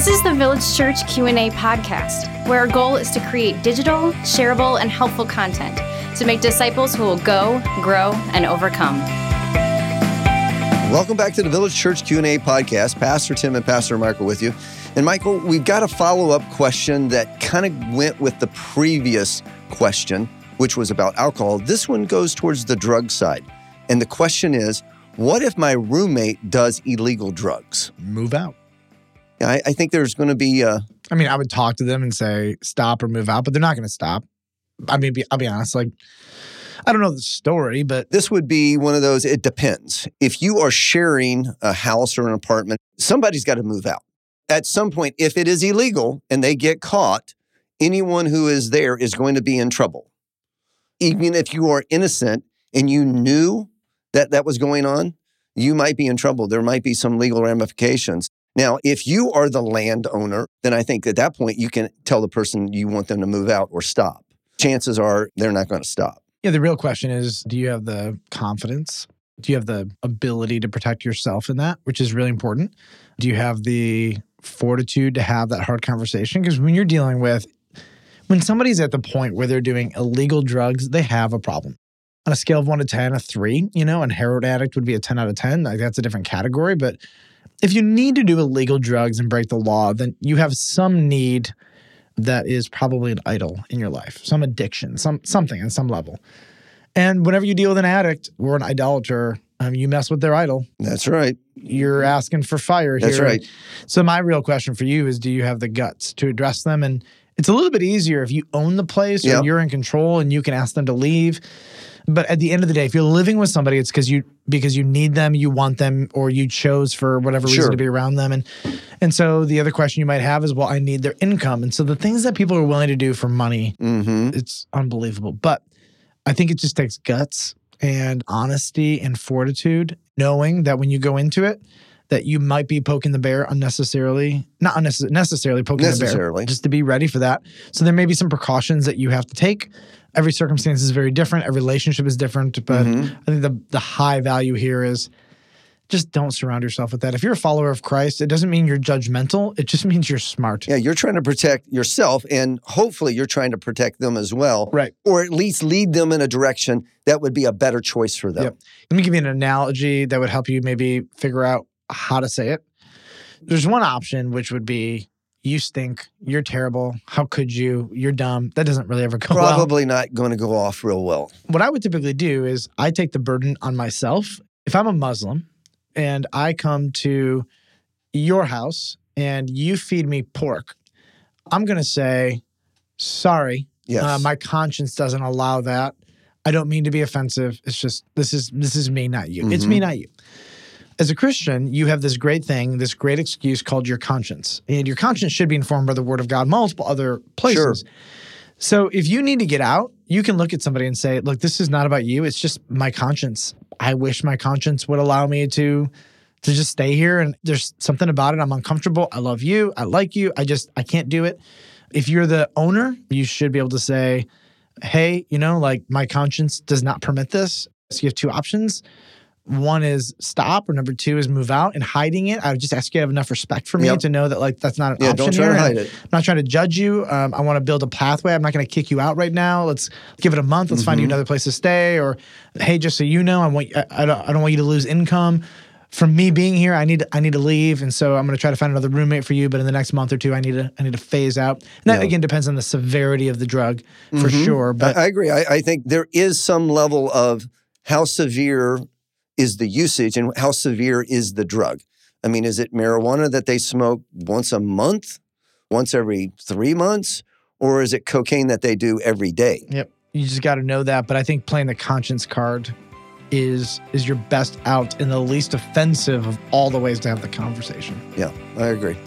This is the Village Church Q&A podcast, where our goal is to create digital, shareable, and helpful content to make disciples who will go, grow, and overcome. Welcome back to the Village Church Q&A podcast. Pastor Tim and Pastor Michael with you. And Michael, we've got a follow-up question that kind of went with the previous question, which was about alcohol. This one goes towards the drug side. And the question is, what if my roommate does illegal drugs? Move out. I, I think there's going to be uh, I mean, I would talk to them and say stop or move out, but they're not going to stop. I mean, be, I'll be honest. Like, I don't know the story, but this would be one of those it depends if you are sharing a house or an apartment somebody's got to move out at some point if it is illegal and they get caught anyone who is there is going to be in trouble even if you are innocent and you knew that that was going on you might be in trouble there might be some legal ramifications now if you are the landowner then i think at that point you can tell the person you want them to move out or stop chances are they're not going to stop yeah, the real question is do you have the confidence? Do you have the ability to protect yourself in that, which is really important? Do you have the fortitude to have that hard conversation? Because when you're dealing with, when somebody's at the point where they're doing illegal drugs, they have a problem. On a scale of one to 10, a three, you know, and heroin addict would be a 10 out of 10. Like that's a different category. But if you need to do illegal drugs and break the law, then you have some need that is probably an idol in your life, some addiction, some something on some level. And whenever you deal with an addict or an idolater, um, you mess with their idol. That's right. You're asking for fire here. That's right. So my real question for you is, do you have the guts to address them? And it's a little bit easier if you own the place or you're in control and you can ask them to leave. But at the end of the day, if you're living with somebody, it's because you because you need them, you want them, or you chose for whatever Sure. reason to be around them. And and so the other question you might have is, well, I need their income. And so the things that people are willing to do for money, Mm-hmm. it's unbelievable. But I think it just takes guts and honesty and fortitude, knowing that when you go into it, that you might be poking the bear unnecessarily, not unnecessarily, necessarily poking Necessarily. the bear, just to be ready for that. So there may be some precautions that you have to take. Every circumstance is very different. Every relationship is different. But Mhm. I think the the high value here is just don't surround yourself with that. If you're a follower of Christ, it doesn't mean you're judgmental. It just means you're smart. Yeah, you're trying to protect yourself, and hopefully, you're trying to protect them as well, Right. or at least lead them in a direction that would be a better choice for them. Yep. Let me give you an analogy that would help you maybe figure out how to say it. There's one option, which would be you stink, you're terrible, how could you, you're dumb. That doesn't really ever go well. Probably not going to go off real well. What I would typically do is I take the burden on myself. If I'm a Muslim and I come to your house and you feed me pork, I'm going to say, sorry, Yes. uh, my conscience doesn't allow that. I don't mean to be offensive. It's just this is this is me, not you. It's me, Mhm. not you. As a Christian, you have this great thing, this great excuse called your conscience, and your conscience should be informed by the Word of God, multiple other places. So if you need to get out, you can look at somebody and say, "Look, this is not about you. It's just my conscience. I wish my conscience would allow me to." To just stay here and there's something about it. I'm uncomfortable. I love you. I like you. I just, I can't do it. If you're the owner, you should be able to say, hey, you know, like my conscience does not permit this. So you have two options. One is stop, or number two is move out. And hiding it, I would just ask you to have enough respect for me Yep. to know that like that's not an yeah, option don't try here. to hide it. I'm not trying to judge you. Um, I want to build a pathway. I'm not going to kick you out right now. Let's give it a month. Let's find you Mhm. another place to stay. Or hey, just so you know, I want I, I don't I don't want you to lose income. From me being here, I need I need to leave, and so I'm going to try to find another roommate for you. But in the next month or two, I need to I need to phase out. And that Yeah. again depends on the severity of the drug for Mhm. sure. But I, I agree. I, I think there is some level of how severe is the usage and how severe is the drug. I mean, is it marijuana that they smoke once a month, once every three months, or is it cocaine that they do every day? Yep. You just got to know that. But I think playing the conscience card is is your best out and the least offensive of all the ways to have the conversation. Yeah, I agree.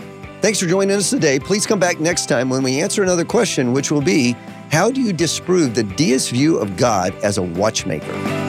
Thanks for joining us today. Please come back next time when we answer another question, which will be How do you disprove the deist view of God as a watchmaker?